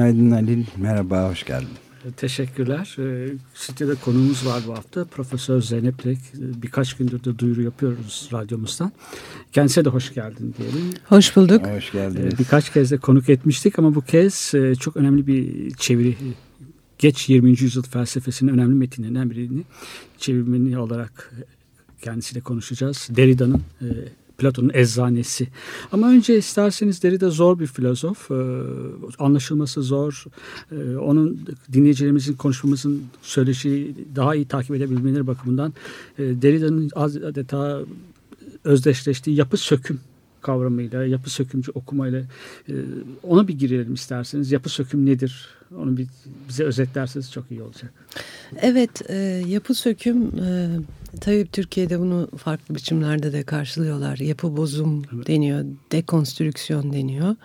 Günaydın Halil, merhaba, hoş geldin. Teşekkürler. Ee, Stüdyoda konuğumuz var bu hafta. Profesör Zeynep Lek. Birkaç gündür de duyuru yapıyoruz radyomuzdan. Kendisine de hoş geldin diyelim. Hoş bulduk. Hoş geldiniz. Birkaç kez de konuk etmiştik ama bu kez e, çok önemli bir çeviri. Geç 20. yüzyıl felsefesinin önemli metinlerinden birini çevirmeni olarak kendisiyle konuşacağız. Derrida'nın e, Platon'un eczanesi. Ama önce isterseniz Derrida zor bir filozof. Ee, anlaşılması zor. Ee, onun dinleyicilerimizin konuşmamızın söyleşi daha iyi takip edebilmeleri bakımından e, Derrida'nın adeta özdeşleştiği yapı söküm kavramıyla, yapı sökümcü okumayla e, ona bir girelim isterseniz. Yapı söküm nedir? Onu bir bize özetlerseniz çok iyi olacak. Evet, e, yapı söküm e, tabii Türkiye'de bunu farklı biçimlerde de karşılıyorlar. Yapı bozum evet. deniyor, dekonstrüksiyon deniyor.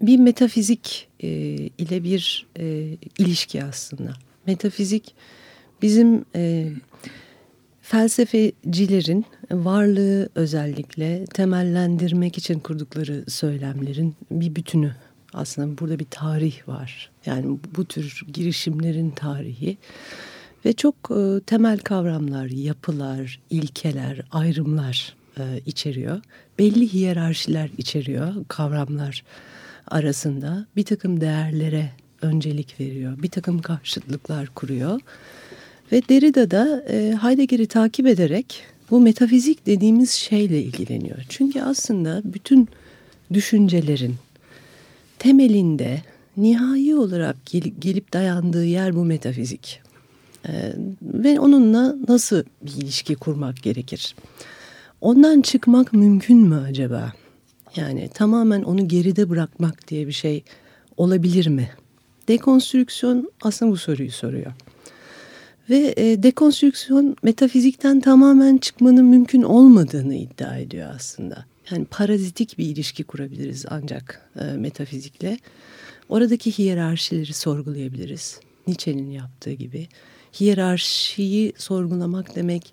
Bir metafizik ile bir ilişki aslında. Metafizik bizim felsefecilerin varlığı özellikle temellendirmek için kurdukları söylemlerin bir bütünü. Aslında burada bir tarih var. Yani bu tür girişimlerin tarihi ve çok e, temel kavramlar, yapılar, ilkeler, ayrımlar e, içeriyor. Belli hiyerarşiler içeriyor kavramlar arasında. Bir takım değerlere öncelik veriyor. Bir takım karşıtlıklar kuruyor. Ve Derrida da e, Heidegger'i takip ederek bu metafizik dediğimiz şeyle ilgileniyor. Çünkü aslında bütün düşüncelerin temelinde nihai olarak gelip, dayandığı yer bu metafizik. Ee, ve onunla nasıl bir ilişki kurmak gerekir? Ondan çıkmak mümkün mü acaba? Yani tamamen onu geride bırakmak diye bir şey olabilir mi? Dekonstrüksiyon aslında bu soruyu soruyor. Ve e, dekonstrüksiyon metafizikten tamamen çıkmanın mümkün olmadığını iddia ediyor aslında. Yani parazitik bir ilişki kurabiliriz ancak e, metafizikle. Oradaki hiyerarşileri sorgulayabiliriz. Nietzsche'nin yaptığı gibi. Hiyerarşiyi sorgulamak demek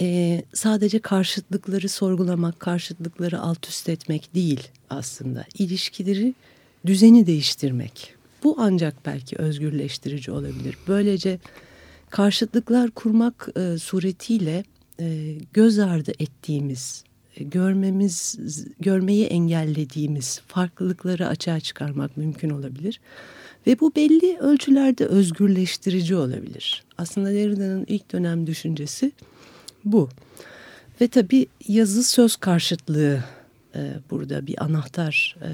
e, sadece karşıtlıkları sorgulamak, karşıtlıkları alt üst etmek değil aslında. İlişkileri, düzeni değiştirmek. Bu ancak belki özgürleştirici olabilir. Böylece karşıtlıklar kurmak e, suretiyle e, göz ardı ettiğimiz, e, görmemiz, görmeyi engellediğimiz farklılıkları açığa çıkarmak mümkün olabilir. Ve bu belli ölçülerde özgürleştirici olabilir. Aslında Derrida'nın ilk dönem düşüncesi bu. Ve tabii yazı söz karşıtlığı e, burada bir anahtar e,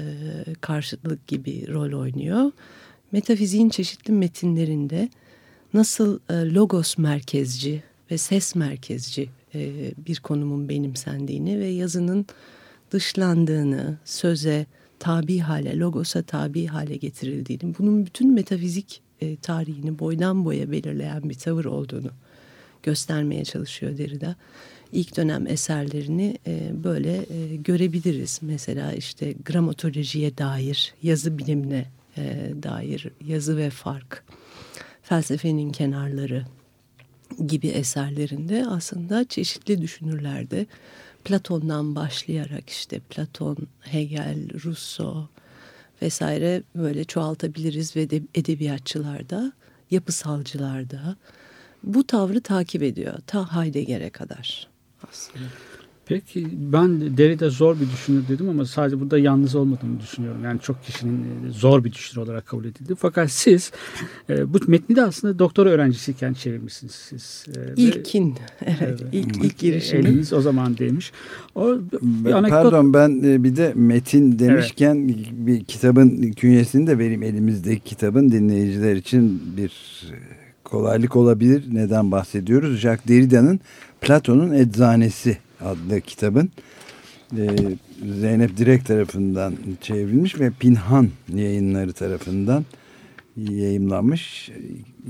karşıtlık gibi rol oynuyor. Metafiziğin çeşitli metinlerinde nasıl e, logos merkezci ve ses merkezci e, bir konumun benimsendiğini ve yazının dışlandığını, söze tabi hale, logosa tabi hale getirildiğini, bunun bütün metafizik e, tarihini boydan boya belirleyen bir tavır olduğunu göstermeye çalışıyor Derrida. İlk dönem eserlerini e, böyle e, görebiliriz. Mesela işte gramatolojiye dair, yazı bilimine e, dair yazı ve fark felsefenin kenarları gibi eserlerinde aslında çeşitli düşünürlerde Platon'dan başlayarak işte Platon, Hegel, Rousseau vesaire böyle çoğaltabiliriz ve de edebiyatçılarda, yapısalcılarda bu tavrı takip ediyor ta Heidegger'e kadar aslında. Peki ben Derrida zor bir düşünür dedim ama sadece burada yalnız olmadığını düşünüyorum. Yani çok kişinin e, zor bir düşünür olarak kabul edildi. Fakat siz e, bu metni de aslında doktora öğrencisiyken çevirmişsiniz siz. E, İlkin. Evet, evet. ilk, ilk. Eliniz o zaman demiş. O, bir anekdot... Pardon ben bir de metin demişken evet. bir kitabın künyesini de vereyim elimizdeki kitabın dinleyiciler için bir kolaylık olabilir. Neden bahsediyoruz? Jacques Derrida'nın Platon'un Eczanesi adlı kitabın e, Zeynep Direk tarafından çevrilmiş ve Pinhan yayınları tarafından yayımlanmış.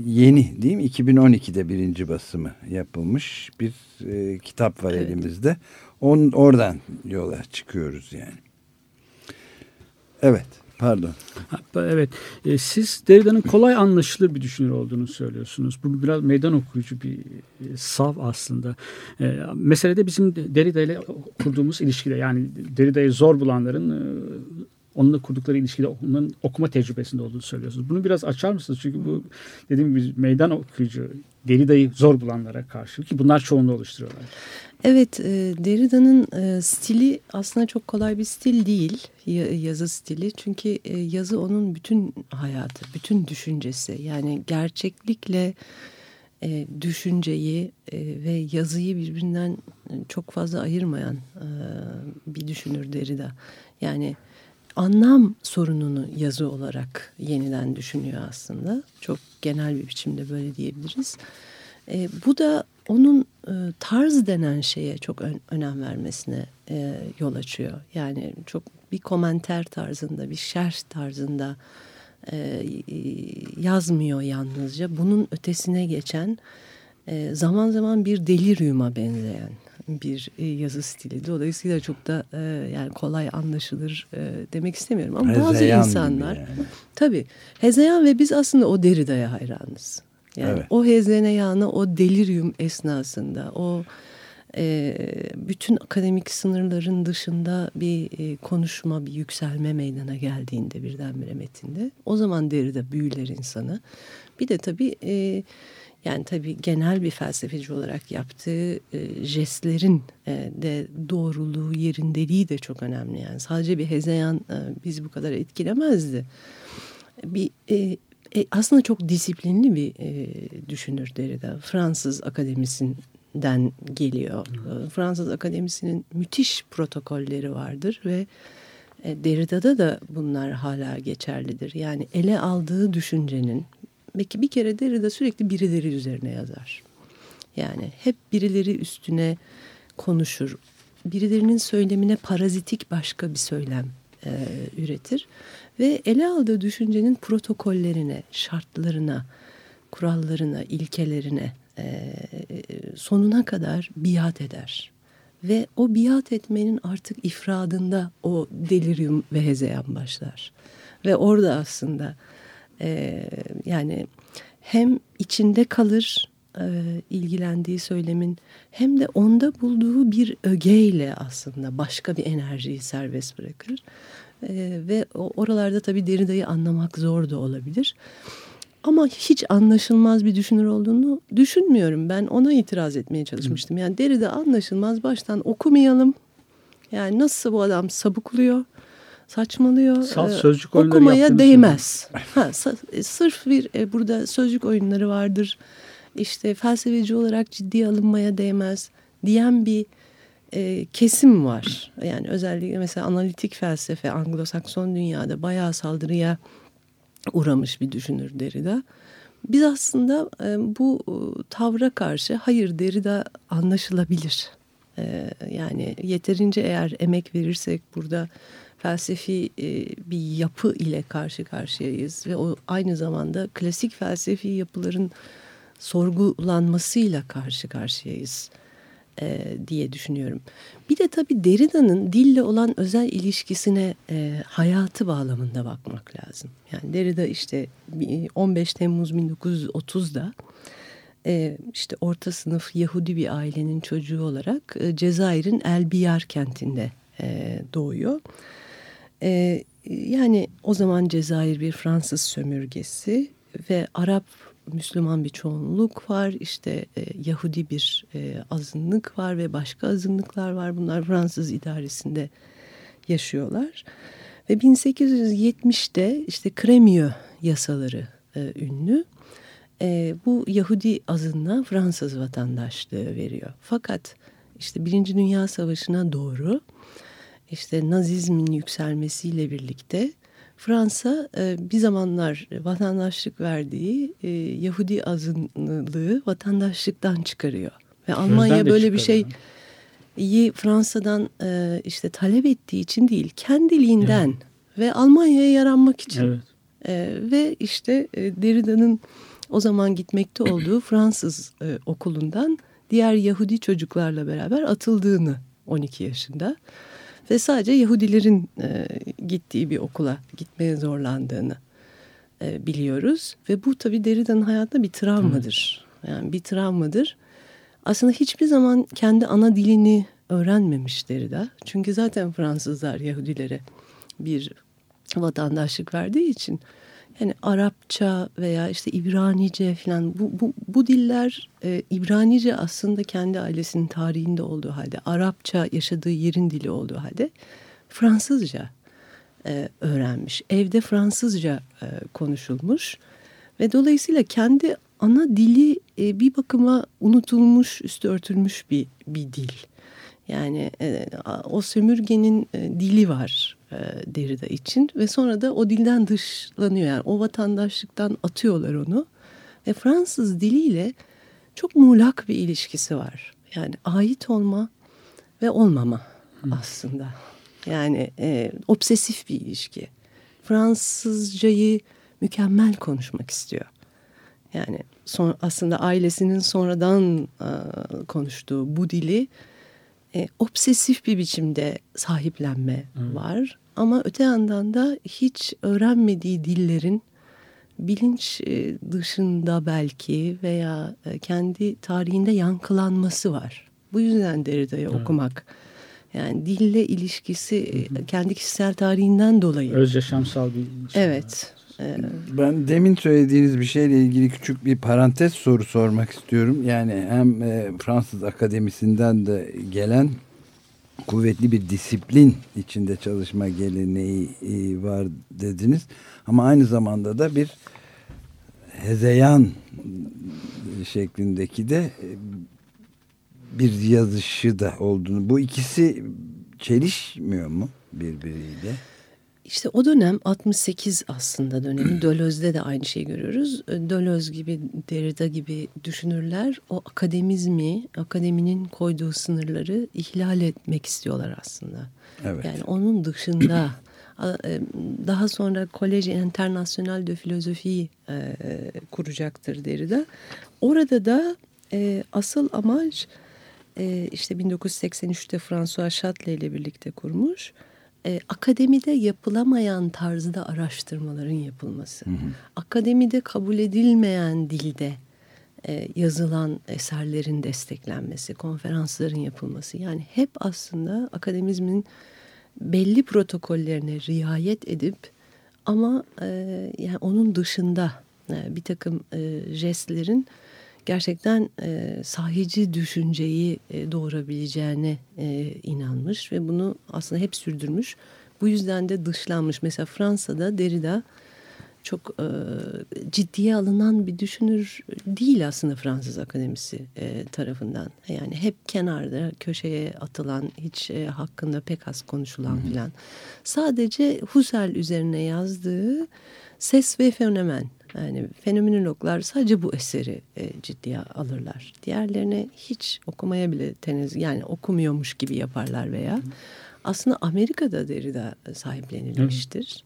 Yeni değil mi? 2012'de birinci basımı yapılmış bir e, kitap var evet. elimizde. On, oradan yola çıkıyoruz yani. Evet. Pardon. Evet. E, siz Derrida'nın kolay anlaşılır bir düşünür olduğunu söylüyorsunuz. Bu biraz meydan okuyucu bir e, sav aslında. E, meselede bizim Derrida ile kurduğumuz ilişkide yani Derrida'yı zor bulanların e, onunla kurdukları ilişkide onların okuma tecrübesinde olduğunu söylüyorsunuz. Bunu biraz açar mısınız? Çünkü bu dediğim gibi meydan okuyucu, Derrida'yı zor bulanlara karşı ki bunlar çoğunluğu oluşturuyorlar. Evet, e, Derrida'nın e, stili aslında çok kolay bir stil değil, yazı stili. Çünkü e, yazı onun bütün hayatı, bütün düşüncesi. Yani gerçeklikle düşünceyi ve yazıyı birbirinden çok fazla ayırmayan bir düşünür Derrida. Yani anlam sorununu yazı olarak yeniden düşünüyor aslında. Çok genel bir biçimde böyle diyebiliriz. E, bu da onun e, tarz denen şeye çok ön, önem vermesine e, yol açıyor. Yani çok bir komenter tarzında, bir şerh tarzında e, yazmıyor yalnızca. Bunun ötesine geçen e, zaman zaman bir deliriuma benzeyen bir e, yazı stili. Dolayısıyla çok da e, yani kolay anlaşılır e, demek istemiyorum. Ama hezeyan bazı insanlar yani. tabii hezeyan ve biz aslında o Derrida'ya hayranız. Yani evet. o hezeyanı o delirium esnasında o e, bütün akademik sınırların dışında bir e, konuşma, bir yükselme meydana geldiğinde birdenbire metinde o zaman Derrida büyüler insanı. Bir de tabii e, yani tabii genel bir felsefeci olarak yaptığı e, jestlerin e, de doğruluğu, yerindeliği de çok önemli. Yani sadece bir hezeyan e, bizi bu kadar etkilemezdi. Bir e, e, aslında çok disiplinli bir e, düşünür Derrida. Fransız akademisinden geliyor. E, Fransız akademisinin müthiş protokolleri vardır ve e, Derrida'da da bunlar hala geçerlidir. Yani ele aldığı düşüncenin Belki bir kere Derrida sürekli birileri üzerine yazar. Yani hep birileri üstüne konuşur. Birilerinin söylemine parazitik başka bir söylem e, üretir. Ve ele aldığı düşüncenin protokollerine, şartlarına, kurallarına, ilkelerine e, sonuna kadar biat eder. Ve o biat etmenin artık ifradında o delirium ve hezeyan başlar. Ve orada aslında e, yani hem içinde kalır e, ilgilendiği söylemin hem de onda bulduğu bir ögeyle aslında başka bir enerjiyi serbest bırakır. E, ve oralarda tabii Derrida'yı anlamak zor da olabilir. Ama hiç anlaşılmaz bir düşünür olduğunu düşünmüyorum. Ben ona itiraz etmeye çalışmıştım. Yani Derrida anlaşılmaz baştan okumayalım. Yani nasıl bu adam sabukluyor saçmalıyor. Salt ee, sözcük oyunları okumaya değmez. ha, e, sırf bir e, burada sözcük oyunları vardır. İşte felsefeci olarak ciddiye alınmaya değmez diyen bir e, kesim var. Yani özellikle mesela analitik felsefe Anglo-Sakson dünyada bayağı saldırıya uğramış bir düşünür Derrida. Biz aslında e, bu e, tavra karşı hayır Derrida anlaşılabilir. E, yani yeterince eğer emek verirsek burada felsefi e, bir yapı ile karşı karşıyayız ve o aynı zamanda klasik felsefi yapıların sorgulanmasıyla karşı karşıyayız e, diye düşünüyorum. Bir de tabii Derrida'nın dille olan özel ilişkisine e, hayatı bağlamında bakmak lazım. Yani Derrida işte 15 Temmuz 1930'da e, işte orta sınıf Yahudi bir ailenin çocuğu olarak e, Cezayir'in El Biyar kentinde e, doğuyor. E, yani o zaman Cezayir bir Fransız sömürgesi ve Arap Müslüman bir çoğunluk var. İşte e, Yahudi bir e, azınlık var ve başka azınlıklar var. Bunlar Fransız idaresinde yaşıyorlar. Ve 1870'te işte Kremio yasaları e, ünlü. E, bu Yahudi azınlığa Fransız vatandaşlığı veriyor. Fakat işte Birinci Dünya Savaşı'na doğru işte Nazizmin yükselmesiyle birlikte Fransa e, bir zamanlar vatandaşlık verdiği e, Yahudi azınlığı vatandaşlıktan çıkarıyor. Ve Almanya böyle bir şey yi Fransa'dan e, işte talep ettiği için değil kendiliğinden evet. ve Almanya'ya yaranmak için evet. ve işte Derrida'nın o zaman gitmekte olduğu Fransız okulundan diğer Yahudi çocuklarla beraber atıldığını 12 yaşında ve sadece Yahudilerin e, gittiği bir okula gitmeye zorlandığını e, biliyoruz ve bu tabii Derrida'nın hayatında bir travmadır. Yani bir travmadır. Aslında hiçbir zaman kendi ana dilini öğrenmemiş Derrida. Çünkü zaten Fransızlar Yahudilere bir vatandaşlık verdiği için yani Arapça veya işte İbranice falan bu, bu, bu diller e, İbranice aslında kendi ailesinin tarihinde olduğu halde Arapça yaşadığı yerin dili olduğu halde Fransızca e, öğrenmiş. Evde Fransızca e, konuşulmuş ve dolayısıyla kendi ana dili e, bir bakıma unutulmuş, üstü örtülmüş bir, bir dil. Yani e, o sömürgenin e, dili var e, Derrida için ve sonra da o dilden dışlanıyor. Yani o vatandaşlıktan atıyorlar onu ve Fransız diliyle çok muğlak bir ilişkisi var. Yani ait olma ve olmama Hı. aslında. Yani e, obsesif bir ilişki. Fransızcayı mükemmel konuşmak istiyor. Yani son, aslında ailesinin sonradan e, konuştuğu bu dili e, obsesif bir biçimde sahiplenme Hı. var. Ama öte yandan da hiç öğrenmediği dillerin bilinç e, dışında belki veya e, kendi tarihinde yankılanması var. Bu yüzden Derrida'yı okumak yani dille ilişkisi hı hı. kendi kişisel tarihinden dolayı. Öz yaşamsal bir şey Evet. Ben demin söylediğiniz bir şeyle ilgili küçük bir parantez soru sormak istiyorum. Yani hem e, Fransız Akademisi'nden de gelen kuvvetli bir disiplin içinde çalışma geleneği e, var dediniz. Ama aynı zamanda da bir hezeyan şeklindeki de e, bir yazışı da olduğunu. Bu ikisi çelişmiyor mu birbiriyle? İşte o dönem 68 aslında dönemi. Döloz'de de aynı şeyi görüyoruz. Dölöz gibi, Derrida gibi düşünürler o akademizmi, akademinin koyduğu sınırları ihlal etmek istiyorlar aslında. Evet. Yani onun dışında e, daha sonra Koleji International de Philosophie e, kuracaktır Derrida. Orada da e, asıl amaç e, işte 1983'te François Châtelet ile birlikte kurmuş. E, akademide yapılamayan tarzda araştırmaların yapılması. Hı hı. Akademide kabul edilmeyen dilde e, yazılan eserlerin desteklenmesi, konferansların yapılması. Yani hep aslında akademizmin belli protokollerine riayet edip ama e, yani onun dışında e, bir takım e, jestlerin gerçekten e, sahici düşünceyi e, doğurabileceğine e, inanmış ve bunu aslında hep sürdürmüş. Bu yüzden de dışlanmış. Mesela Fransa'da Derrida çok e, ciddiye alınan bir düşünür değil aslında Fransız Akademisi e, tarafından. Yani hep kenarda köşeye atılan hiç e, hakkında pek az konuşulan filan. Sadece Husserl üzerine yazdığı ses ve fenomen yani fenomenologlar sadece bu eseri e, ciddiye alırlar. Diğerlerine hiç okumaya bile teniz yani okumuyormuş gibi yaparlar veya aslında Amerika'da Derrida sahiplenilmiştir.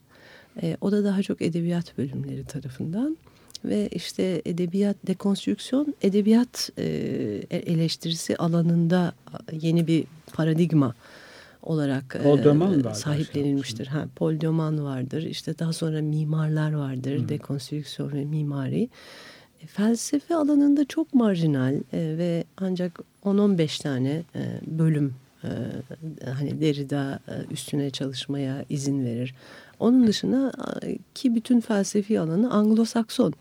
E, o da daha çok edebiyat bölümleri tarafından ve işte edebiyat dekonstrüksiyon edebiyat e, eleştirisi alanında yeni bir paradigma olarak e, sahiplenilmiştir. Ha, Paul Döman vardır. İşte daha sonra mimarlar vardır. Hı. Dekonstrüksiyon ve mimari. E, felsefe alanında çok marjinal e, ve ancak 10-15 tane e, bölüm e, hani Derrida e, üstüne çalışmaya izin verir. Onun dışında e, ki bütün felsefi alanı Anglo-Sakson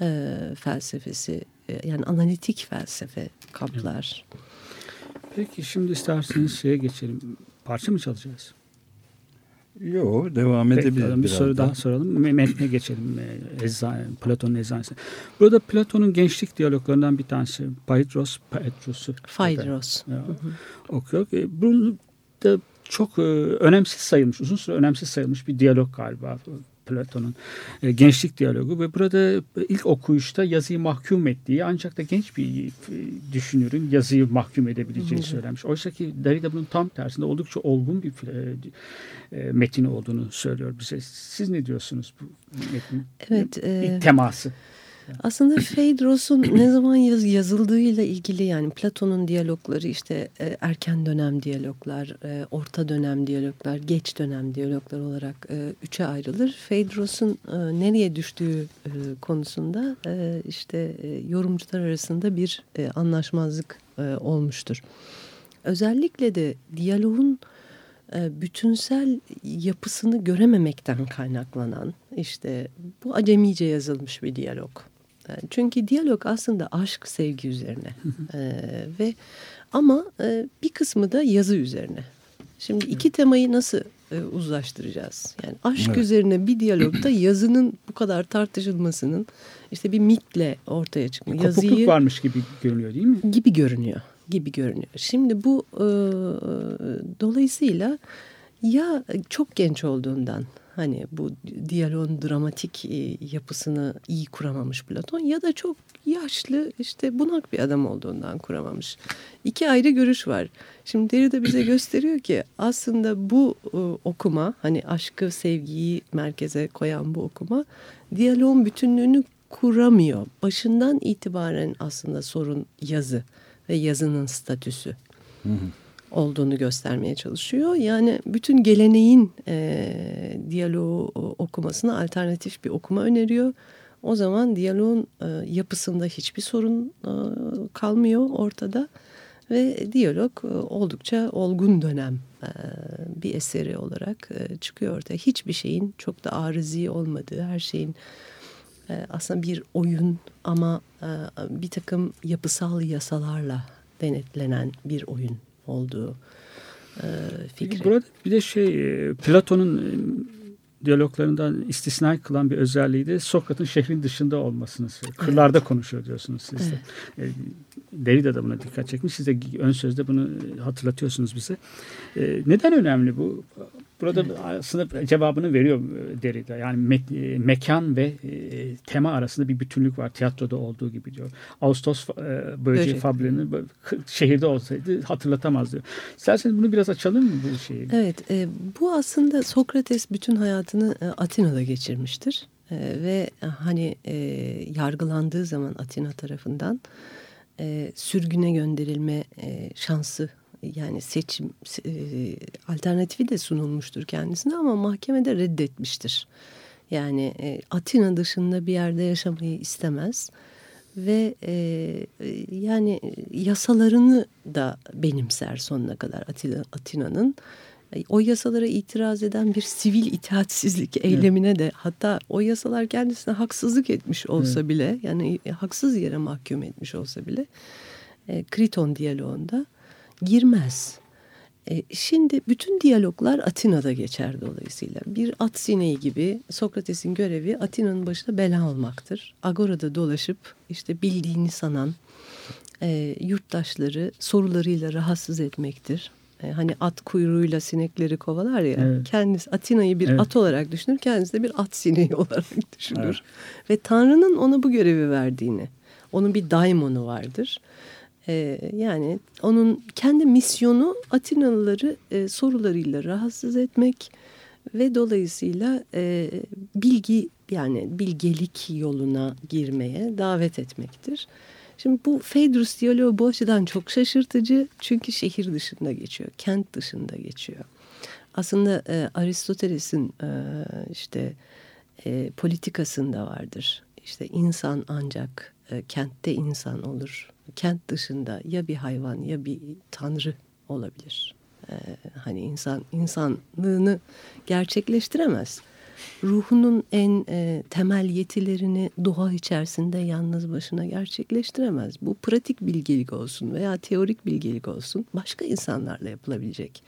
e, felsefesi e, yani analitik felsefe kaplar. Hı. Peki şimdi isterseniz şeye geçelim. Parça mı çalacağız? Yok devam Peki, edebiliriz. Bir soru daha soralım. Metne geçelim. Eczane, Platon'un eczanesi. Burada Platon'un gençlik diyaloglarından bir tanesi. Paidros, Paidros'u. Phaedros. Okuyor. E, bunu da çok e, önemsiz sayılmış, uzun süre önemsiz sayılmış bir diyalog galiba. Platon'un e, gençlik diyalogu ve burada ilk okuyuşta yazıyı mahkum ettiği ancak da genç bir e, düşünürün yazıyı mahkum edebileceğini söylemiş. Oysa ki Derrida bunun tam tersinde oldukça olgun bir e, e, metini olduğunu söylüyor bize. Siz ne diyorsunuz bu metnin evet, e, teması? Aslında Phaedros'un ne zaman yaz, yazıldığıyla ilgili yani Platon'un diyalogları işte e, erken dönem diyaloglar, e, orta dönem diyaloglar, geç dönem diyaloglar olarak e, üçe ayrılır. Phaedros'un e, nereye düştüğü e, konusunda e, işte e, yorumcular arasında bir e, anlaşmazlık e, olmuştur. Özellikle de diyalogun e, bütünsel yapısını görememekten kaynaklanan işte bu acemice yazılmış bir diyalog. E, çünkü diyalog aslında aşk sevgi üzerine ee, ve ama e, bir kısmı da yazı üzerine. Şimdi iki temayı nasıl e, uzlaştıracağız? Yani aşk evet. üzerine bir diyalogda yazının bu kadar tartışılmasının işte bir mitle ortaya çıkması. Kopukluk Yazıyı, varmış gibi görünüyor değil mi? Gibi görünüyor gibi görünüyor. Şimdi bu e, dolayısıyla ya çok genç olduğundan hani bu diyaloğun dramatik e, yapısını iyi kuramamış Platon ya da çok yaşlı işte bunak bir adam olduğundan kuramamış. İki ayrı görüş var. Şimdi Derrida bize gösteriyor ki aslında bu e, okuma hani aşkı sevgiyi merkeze koyan bu okuma diyaloğun bütünlüğünü kuramıyor. Başından itibaren aslında sorun yazı ve yazının statüsü. Hı hı olduğunu göstermeye çalışıyor. Yani bütün geleneğin e, diyaloğu okumasına alternatif bir okuma öneriyor. O zaman diyaloğun e, yapısında hiçbir sorun e, kalmıyor ortada ve diyalog e, oldukça olgun dönem e, bir eseri olarak e, çıkıyor ortaya. Hiçbir şeyin çok da arızi olmadığı, her şeyin e, aslında bir oyun ama e, bir takım yapısal yasalarla denetlenen bir oyun olduğu e, fikri. Burada bir de şey e, Platon'un e, diyaloglarından istisna kılan bir özelliği de Sokrat'ın şehrin dışında olmasını. Kırlarda evet. konuşuyor diyorsunuz siz de. Evet. Derrida da buna dikkat çekmiş. Siz de ön sözde bunu hatırlatıyorsunuz bize. Neden önemli bu? Burada evet. aslında cevabını veriyor e, Derrida. Yani me e, mekan ve e, tema arasında bir bütünlük var. Tiyatroda olduğu gibi diyor. Ağustos e, böceği fabrinin şehirde olsaydı hatırlatamaz diyor. İsterseniz bunu biraz açalım mı bu şeyi? Evet. E, bu aslında Sokrates bütün hayatını e, Atina'da geçirmiştir. E, ve hani e, yargılandığı zaman Atina tarafından e, sürgüne gönderilme e, şansı yani seçim e, alternatifi de sunulmuştur kendisine ama mahkemede reddetmiştir. Yani e, Atina dışında bir yerde yaşamayı istemez ve e, yani yasalarını da benimser sonuna kadar Atina, Atina'nın. O yasalara itiraz eden bir sivil itaatsizlik eylemine de hatta o yasalar kendisine haksızlık etmiş olsa evet. bile yani haksız yere mahkum etmiş olsa bile e, Kriton diyaloğunda girmez. E, şimdi bütün diyaloglar Atina'da geçer dolayısıyla. Bir at sineği gibi Sokrates'in görevi Atina'nın başına bela olmaktır. Agora'da dolaşıp işte bildiğini sanan e, yurttaşları sorularıyla rahatsız etmektir. E, hani at kuyruğuyla sinekleri kovalar ya. Evet. Kendisi Atina'yı bir evet. at olarak düşünür. Kendisi de bir at sineği olarak düşünür. Evet. Ve Tanrı'nın ona bu görevi verdiğini. Onun bir daimonu vardır. E, yani onun kendi misyonu Atinalıları e, sorularıyla rahatsız etmek ve dolayısıyla e, bilgi yani bilgelik yoluna girmeye davet etmektir. Şimdi bu Phaedrus diyaloğu bu açıdan çok şaşırtıcı çünkü şehir dışında geçiyor, kent dışında geçiyor. Aslında e, Aristoteles'in e, işte e, politikasında vardır. İşte insan ancak e, kentte insan olur kent dışında ya bir hayvan ya bir tanrı olabilir. Ee, hani insan insanlığını gerçekleştiremez. Ruhunun en e, temel yetilerini doğa içerisinde yalnız başına gerçekleştiremez. Bu pratik bilgelik olsun veya teorik bilgelik olsun başka insanlarla yapılabilecek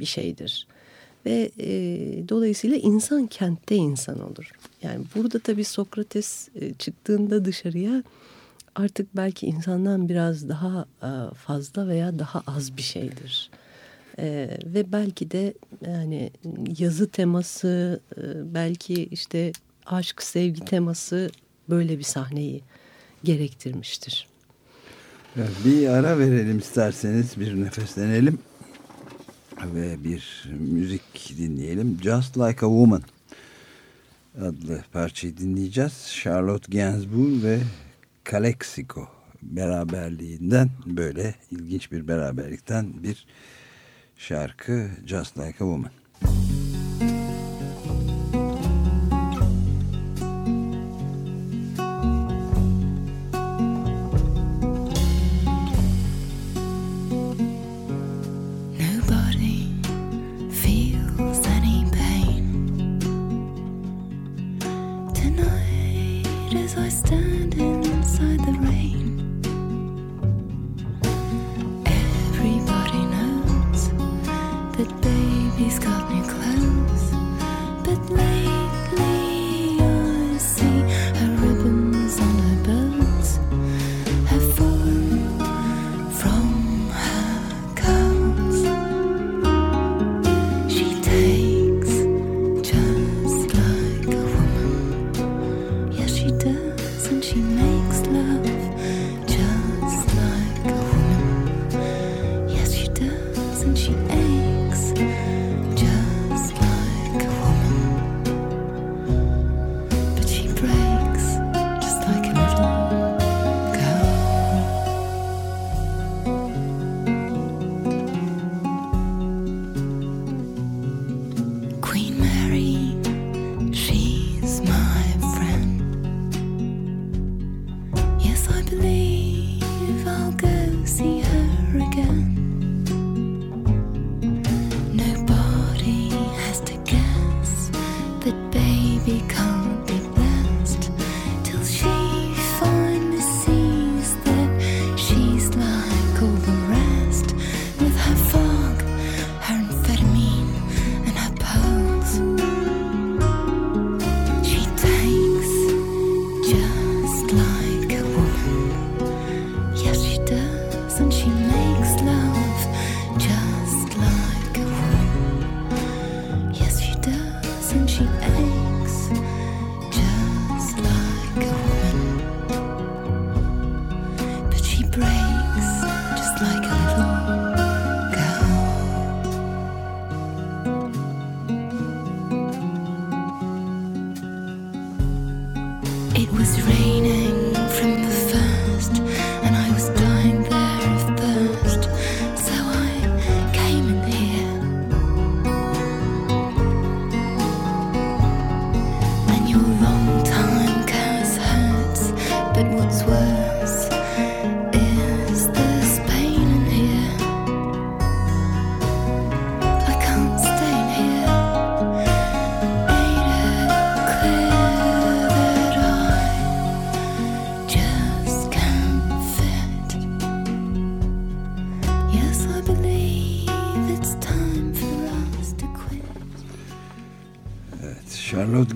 bir şeydir. Ve e, dolayısıyla insan kentte insan olur. Yani burada tabii Sokrates e, çıktığında dışarıya artık belki insandan biraz daha e, fazla veya daha az bir şeydir. Ee, ve belki de yani yazı teması, e, belki işte aşk, sevgi teması böyle bir sahneyi gerektirmiştir. Bir ara verelim isterseniz bir nefeslenelim ve bir müzik dinleyelim. Just Like a Woman adlı parçayı dinleyeceğiz. Charlotte Gainsbourg ve Calexico beraberliğinden böyle ilginç bir beraberlikten bir şarkı Just Like a Woman.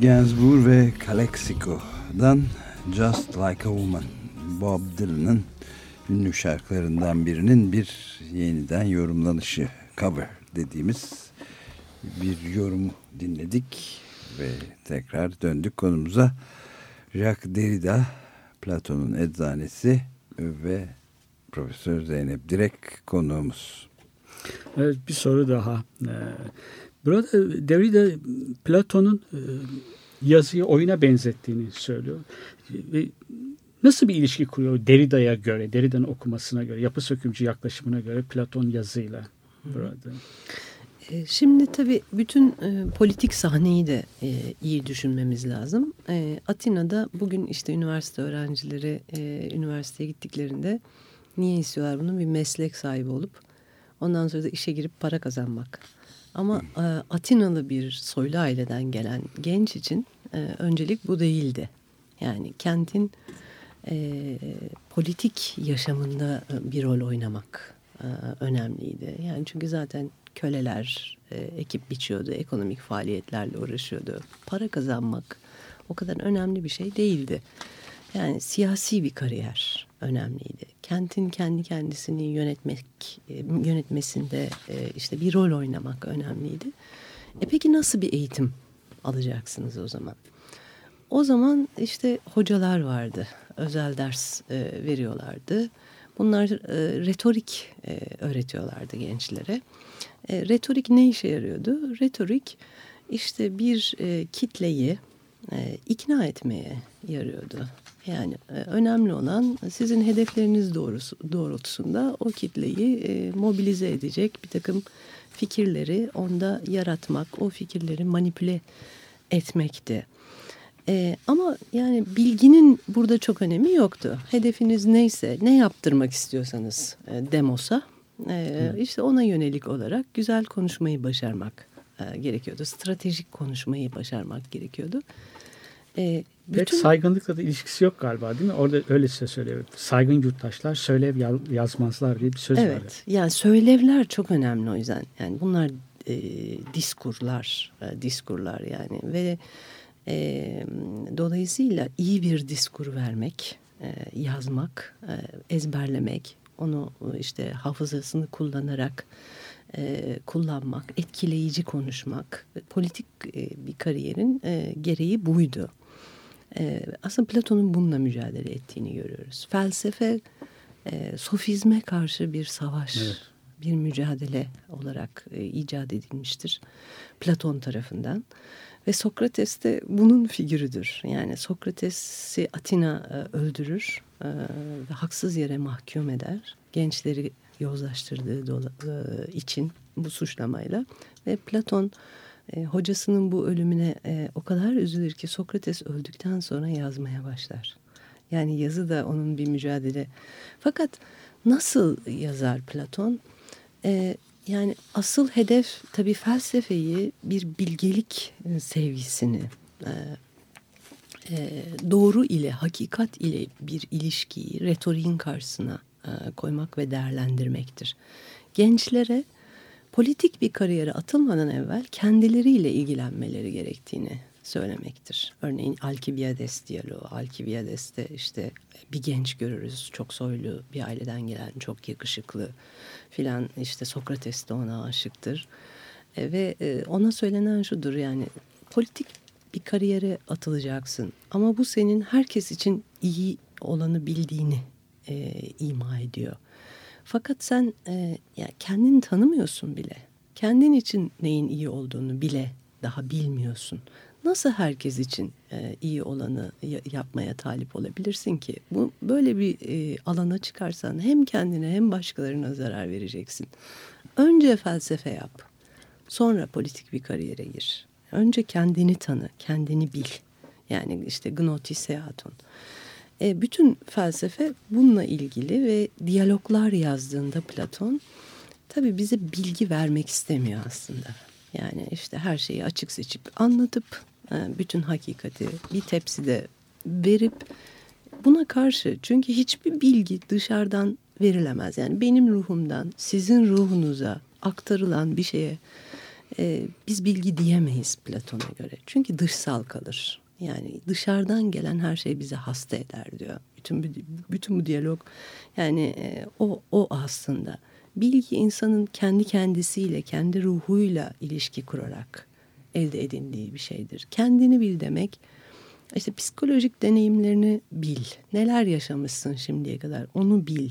Gainsbourg ve Calexico'dan Just Like a Woman Bob Dylan'ın ünlü şarkılarından birinin bir yeniden yorumlanışı cover dediğimiz bir yorum dinledik ve tekrar döndük konumuza Jacques Derrida Platon'un eczanesi ve Profesör Zeynep Direk konuğumuz. Evet, bir soru daha. Ee, Burada Derrida Platon'un e, yazıyı oyuna benzettiğini söylüyor. Nasıl bir ilişki kuruyor Derrida'ya göre, Derrida'nın okumasına göre, yapı sökümcü yaklaşımına göre Platon yazıyla burada? E, şimdi tabii bütün e, politik sahneyi de e, iyi düşünmemiz lazım. E, Atina'da bugün işte üniversite öğrencileri e, üniversiteye gittiklerinde niye istiyorlar bunu? Bir meslek sahibi olup ondan sonra da işe girip para kazanmak. Ama e, Atinalı bir soylu aileden gelen genç için e, öncelik bu değildi. Yani kentin e, politik yaşamında e, bir rol oynamak e, önemliydi. Yani çünkü zaten köleler e, ekip biçiyordu, ekonomik faaliyetlerle uğraşıyordu. Para kazanmak o kadar önemli bir şey değildi. Yani siyasi bir kariyer önemliydi. Kentin kendi kendisini yönetmek e, yönetmesinde e, işte bir rol oynamak önemliydi. E peki nasıl bir eğitim alacaksınız o zaman? O zaman işte hocalar vardı. Özel ders e, veriyorlardı. Bunlar retorik öğretiyorlardı gençlere. Retorik ne işe yarıyordu? Retorik işte bir kitleyi ikna etmeye yarıyordu. Yani e, önemli olan sizin hedefleriniz doğrusu, doğrultusunda o kitleyi e, mobilize edecek bir takım fikirleri onda yaratmak, o fikirleri manipüle etmekti. E, ama yani bilginin burada çok önemi yoktu. Hedefiniz neyse, ne yaptırmak istiyorsanız e, demosa, e, işte ona yönelik olarak güzel konuşmayı başarmak e, gerekiyordu. Stratejik konuşmayı başarmak gerekiyordu. E, bütün... Pek saygınlıkla da ilişkisi yok galiba değil mi? Orada öyle size söylüyor. Saygın yurttaşlar söylev yazmazlar diye bir söz evet, var. Evet. Yani söylevler çok önemli o yüzden. Yani bunlar e, diskurlar, e, diskurlar yani ve e, dolayısıyla iyi bir diskur vermek, e, yazmak, e, ezberlemek, onu işte hafızasını kullanarak e, kullanmak, etkileyici konuşmak, politik e, bir kariyerin e, gereği buydu. E, aslında Platon'un bununla mücadele ettiğini görüyoruz. Felsefe e, sofizme karşı bir savaş, evet. bir mücadele olarak e, icat edilmiştir Platon tarafından. Ve Sokrates de bunun figürüdür. Yani Sokrates'i Atina e, öldürür e, ve haksız yere mahkum eder. Gençleri yozlaştırdığı için bu suçlamayla ve Platon e, hocasının bu ölümüne e, o kadar üzülür ki Sokrates öldükten sonra yazmaya başlar. Yani yazı da onun bir mücadele. Fakat nasıl yazar Platon? E, yani asıl hedef tabii felsefeyi bir bilgelik sevgisini, e, e, doğru ile, hakikat ile bir ilişkiyi retoriğin karşısına e, koymak ve değerlendirmektir. Gençlere politik bir kariyere atılmadan evvel kendileriyle ilgilenmeleri gerektiğini söylemektir. Örneğin Alkibiades diyaloğu. Alkibiades'te işte bir genç görürüz. Çok soylu bir aileden gelen, çok yakışıklı filan. işte Sokrates de ona aşıktır. E, ve e, ona söylenen şudur yani politik bir kariyere atılacaksın. Ama bu senin herkes için iyi olanı bildiğini e, ima ediyor. Fakat sen e, yani kendini tanımıyorsun bile. Kendin için neyin iyi olduğunu bile daha bilmiyorsun. Nasıl herkes için e, iyi olanı yapmaya talip olabilirsin ki? Bu böyle bir e, alana çıkarsan hem kendine hem başkalarına zarar vereceksin. Önce felsefe yap. Sonra politik bir kariyere gir. Önce kendini tanı, kendini bil. Yani işte gnotis seaton. E, bütün felsefe bununla ilgili ve diyaloglar yazdığında Platon tabii bize bilgi vermek istemiyor aslında. Yani işte her şeyi açık seçik anlatıp e, bütün hakikati bir tepside verip buna karşı çünkü hiçbir bilgi dışarıdan verilemez. Yani benim ruhumdan sizin ruhunuza aktarılan bir şeye e, biz bilgi diyemeyiz Platon'a göre. Çünkü dışsal kalır. Yani dışarıdan gelen her şey bizi hasta eder diyor. Bütün bütün bu diyalog yani e, o o aslında bilgi insanın kendi kendisiyle, kendi ruhuyla ilişki kurarak elde edindiği bir şeydir. Kendini bil demek işte psikolojik deneyimlerini bil. Neler yaşamışsın şimdiye kadar onu bil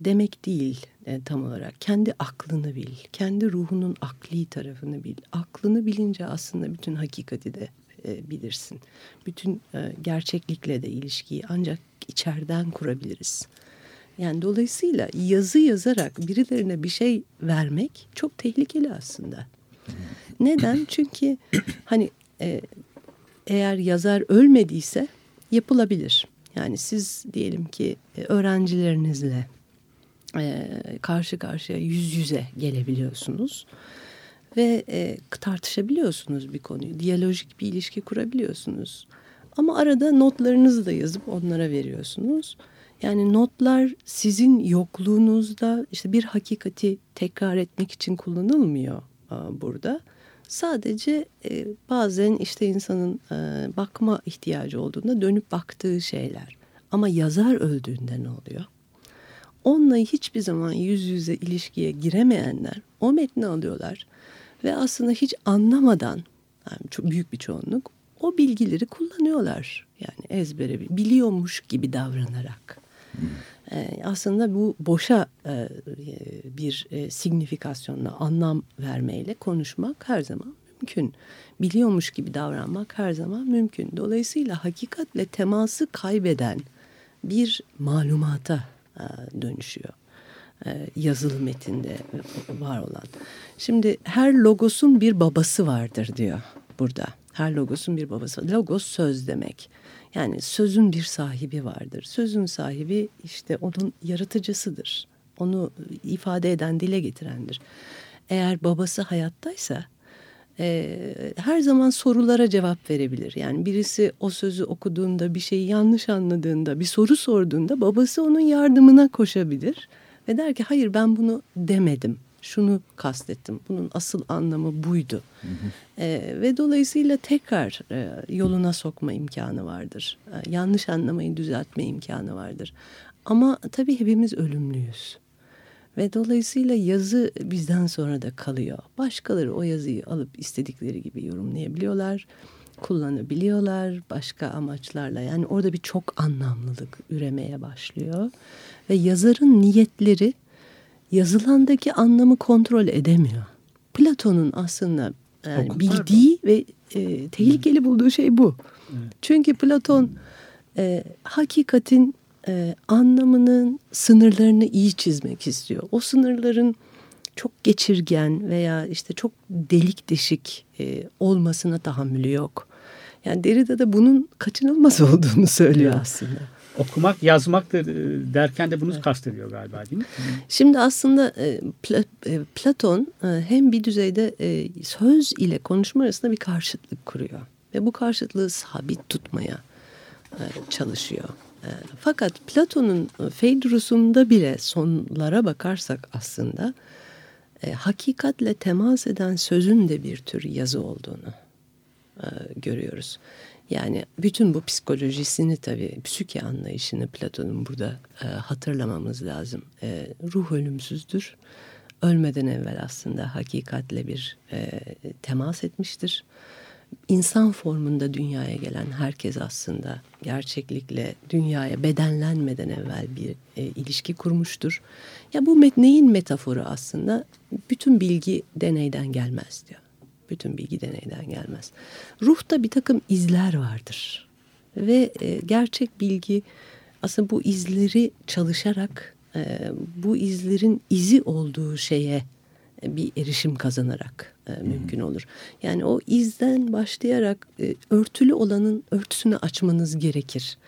demek değil e, tam olarak. Kendi aklını bil. Kendi ruhunun akli tarafını bil. Aklını bilince aslında bütün hakikati de e, bilirsin. Bütün e, gerçeklikle de ilişkiyi ancak içeriden kurabiliriz. Yani dolayısıyla yazı yazarak birilerine bir şey vermek çok tehlikeli aslında. Neden? Çünkü hani e, eğer yazar ölmediyse yapılabilir. Yani siz diyelim ki e, öğrencilerinizle e, karşı karşıya yüz yüze gelebiliyorsunuz ve e, tartışabiliyorsunuz bir konuyu. Diyalojik bir ilişki kurabiliyorsunuz. Ama arada notlarınızı da yazıp onlara veriyorsunuz. Yani notlar sizin yokluğunuzda işte bir hakikati tekrar etmek için kullanılmıyor burada. Sadece e, bazen işte insanın e, bakma ihtiyacı olduğunda dönüp baktığı şeyler. Ama yazar öldüğünde ne oluyor? Onunla hiçbir zaman yüz yüze ilişkiye giremeyenler o metni alıyorlar ve aslında hiç anlamadan yani çok büyük bir çoğunluk o bilgileri kullanıyorlar. Yani ezbere biliyormuş gibi davranarak. Ee, aslında bu boşa e, bir e, signifikasyonla anlam vermeyle konuşmak her zaman mümkün. Biliyormuş gibi davranmak her zaman mümkün. Dolayısıyla hakikatle teması kaybeden bir malumata e, dönüşüyor. E, yazılı metinde var olan. Şimdi her logosun bir babası vardır diyor burada. Her logosun bir babası. Logos söz demek. Yani sözün bir sahibi vardır. Sözün sahibi işte onun yaratıcısıdır. Onu ifade eden, dile getirendir. Eğer babası hayattaysa e, her zaman sorulara cevap verebilir. Yani birisi o sözü okuduğunda, bir şeyi yanlış anladığında, bir soru sorduğunda babası onun yardımına koşabilir. Ve der ki hayır ben bunu demedim şunu kastettim. Bunun asıl anlamı buydu. Hı hı. E, ve dolayısıyla tekrar e, yoluna sokma imkanı vardır. E, yanlış anlamayı düzeltme imkanı vardır. Ama tabii hepimiz ölümlüyüz. Ve dolayısıyla yazı bizden sonra da kalıyor. Başkaları o yazıyı alıp istedikleri gibi yorumlayabiliyorlar, kullanabiliyorlar başka amaçlarla. Yani orada bir çok anlamlılık üremeye başlıyor. Ve yazarın niyetleri yazılandaki anlamı kontrol edemiyor. Platon'un aslında yani e, bildiği ve e, tehlikeli bulduğu şey bu. Evet. Çünkü Platon e, hakikatin e, anlamının sınırlarını iyi çizmek istiyor. O sınırların çok geçirgen veya işte çok delik deşik e, olmasına tahammülü yok. Yani Derrida da bunun kaçınılmaz olduğunu söylüyor aslında. Okumak, yazmaktır e, derken de bunu evet. kastediyor galiba değil mi? Şimdi aslında e, e, Platon hem bir düzeyde söz ile konuşma arasında bir karşıtlık kuruyor. Ve bu karşıtlığı sabit tutmaya çalışıyor. Fakat Platon'un Phaedrus'unda bile sonlara bakarsak aslında hakikatle temas eden sözün de bir tür yazı olduğunu görüyoruz. Yani bütün bu psikolojisini tabii psüke anlayışını Platon'un burada e, hatırlamamız lazım. E, ruh ölümsüzdür. Ölmeden evvel aslında hakikatle bir e, temas etmiştir. İnsan formunda dünyaya gelen herkes aslında gerçeklikle dünyaya bedenlenmeden evvel bir e, ilişki kurmuştur. Ya bu met neyin metaforu aslında? Bütün bilgi deneyden gelmez diyor. Bütün bilgi deneyden gelmez. Ruhta bir takım izler vardır. Ve e, gerçek bilgi aslında bu izleri çalışarak e, bu izlerin izi olduğu şeye e, bir erişim kazanarak e, mümkün olur. Yani o izden başlayarak e, örtülü olanın örtüsünü açmanız gerekir.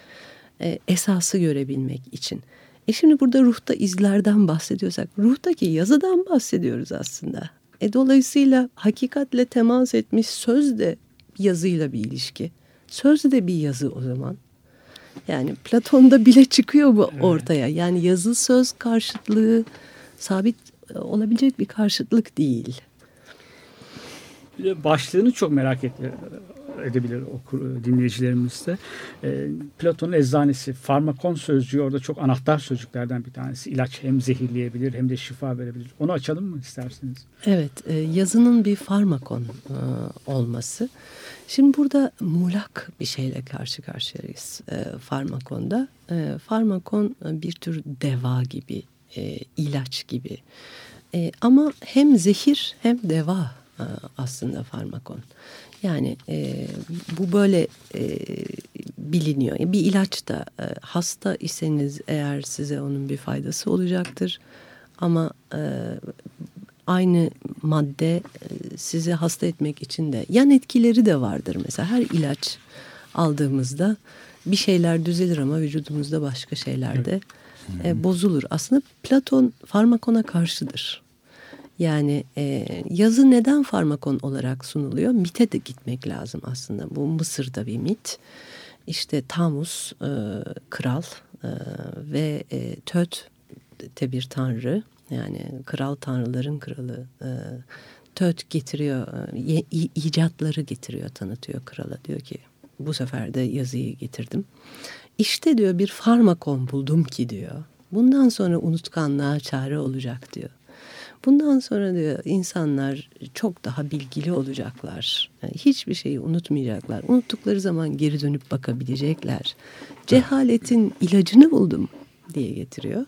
E, esası görebilmek için. E şimdi burada ruhta izlerden bahsediyorsak ruhtaki yazıdan bahsediyoruz aslında. E dolayısıyla hakikatle temas etmiş söz de yazıyla bir ilişki. Söz de bir yazı o zaman. Yani Platon'da bile çıkıyor bu ortaya. Yani yazı söz karşıtlığı sabit olabilecek bir karşıtlık değil. Başlığını çok merak ettim edebilir okur, dinleyicilerimiz de. E, Platon'un eczanesi, farmakon sözcüğü orada çok anahtar sözcüklerden bir tanesi. İlaç hem zehirleyebilir hem de şifa verebilir. Onu açalım mı isterseniz? Evet, e, yazının bir farmakon e, olması. Şimdi burada muğlak bir şeyle karşı karşıyayız e, farmakonda. E, farmakon bir tür deva gibi, e, ilaç gibi. E, ama hem zehir hem deva e, aslında farmakon. Yani e, bu böyle e, biliniyor. Bir ilaç da e, hasta iseniz eğer size onun bir faydası olacaktır. Ama e, aynı madde e, sizi hasta etmek için de yan etkileri de vardır. Mesela her ilaç aldığımızda bir şeyler düzelir ama vücudumuzda başka şeyler de e, bozulur. Aslında Platon farmakona karşıdır. Yani e, yazı neden farmakon olarak sunuluyor? Mite de gitmek lazım aslında. Bu Mısır'da bir mit. İşte Tamus e, kral e, ve e, Töt de bir tanrı. Yani kral tanrıların kralı. E, Töt getiriyor, e, icatları getiriyor, tanıtıyor krala. Diyor ki bu sefer de yazıyı getirdim. İşte diyor bir farmakon buldum ki diyor. Bundan sonra unutkanlığa çare olacak diyor. Bundan sonra diyor insanlar çok daha bilgili olacaklar. Yani hiçbir şeyi unutmayacaklar. Unuttukları zaman geri dönüp bakabilecekler. Cehaletin ilacını buldum diye getiriyor.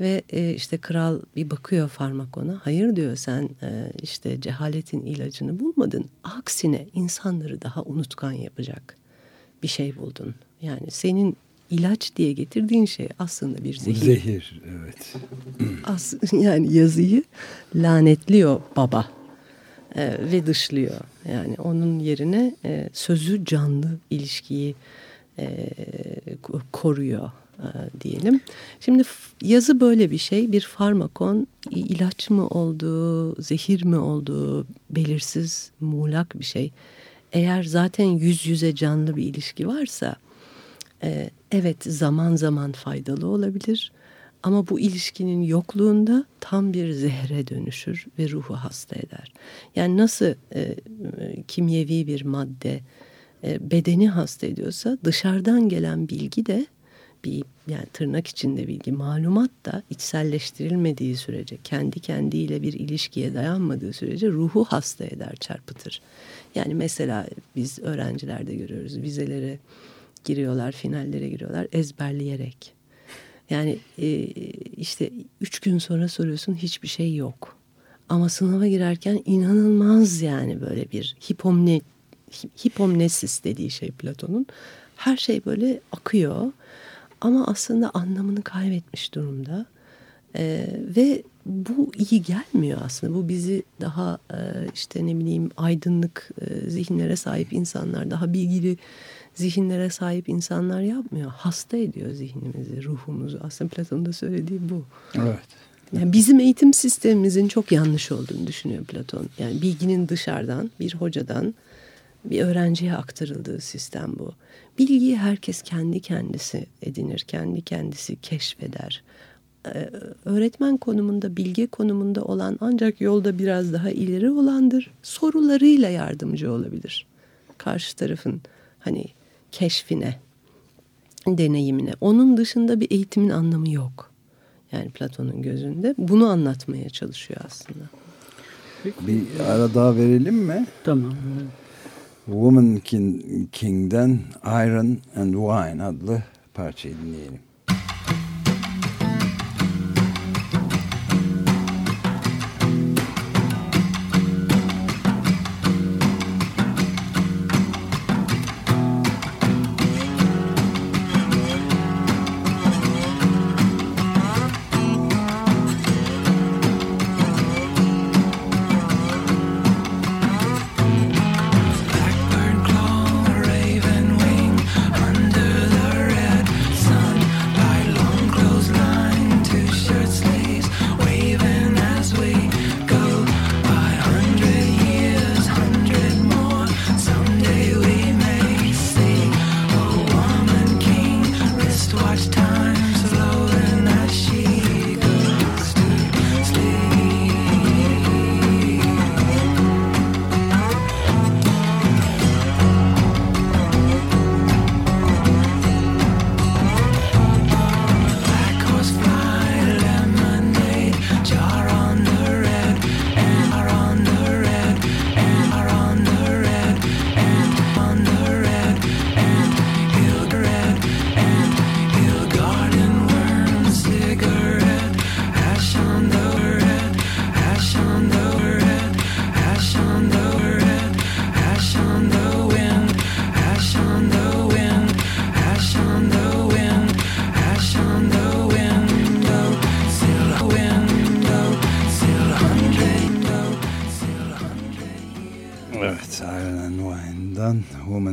Ve e, işte kral bir bakıyor farmakona. Hayır diyor sen e, işte cehaletin ilacını bulmadın. Aksine insanları daha unutkan yapacak bir şey buldun. Yani senin ilaç diye getirdiğin şey aslında bir zehir. Zehir evet. As yani yazıyı lanetliyor baba e, ve dışlıyor. Yani onun yerine e, sözü canlı ilişkiyi e, koruyor e, diyelim. Şimdi yazı böyle bir şey. Bir farmakon ilaç mı olduğu, zehir mi olduğu belirsiz, muğlak bir şey. Eğer zaten yüz yüze canlı bir ilişki varsa e, evet zaman zaman faydalı olabilir. Ama bu ilişkinin yokluğunda tam bir zehre dönüşür ve ruhu hasta eder. Yani nasıl e, kimyevi bir madde e, bedeni hasta ediyorsa dışarıdan gelen bilgi de bir yani tırnak içinde bilgi malumat da içselleştirilmediği sürece kendi kendiyle bir ilişkiye dayanmadığı sürece ruhu hasta eder çarpıtır. Yani mesela biz öğrencilerde görüyoruz vizelere giriyorlar finallere giriyorlar ezberleyerek. Yani e, işte üç gün sonra soruyorsun hiçbir şey yok. Ama sınava girerken inanılmaz yani böyle bir hipomne, hipomnesis dediği şey Platon'un. Her şey böyle akıyor ama aslında anlamını kaybetmiş durumda. Ee, ve bu iyi gelmiyor aslında. Bu bizi daha e, işte ne bileyim aydınlık e, zihinlere sahip insanlar, daha bilgili zihinlere sahip insanlar yapmıyor. Hasta ediyor zihnimizi, ruhumuzu. Aslında Platon'un da söylediği bu. Evet. Yani bizim eğitim sistemimizin çok yanlış olduğunu düşünüyor Platon. Yani bilginin dışarıdan, bir hocadan bir öğrenciye aktarıldığı sistem bu. Bilgiyi herkes kendi kendisi edinir, kendi kendisi keşfeder. Ee, öğretmen konumunda, bilge konumunda olan ancak yolda biraz daha ileri olandır. Sorularıyla yardımcı olabilir. Karşı tarafın hani keşfine, deneyimine. Onun dışında bir eğitimin anlamı yok. Yani Platon'un gözünde bunu anlatmaya çalışıyor aslında. Bir ara daha verelim mi? Tamam. Woman King, King'den Iron and Wine adlı parçayı dinleyelim.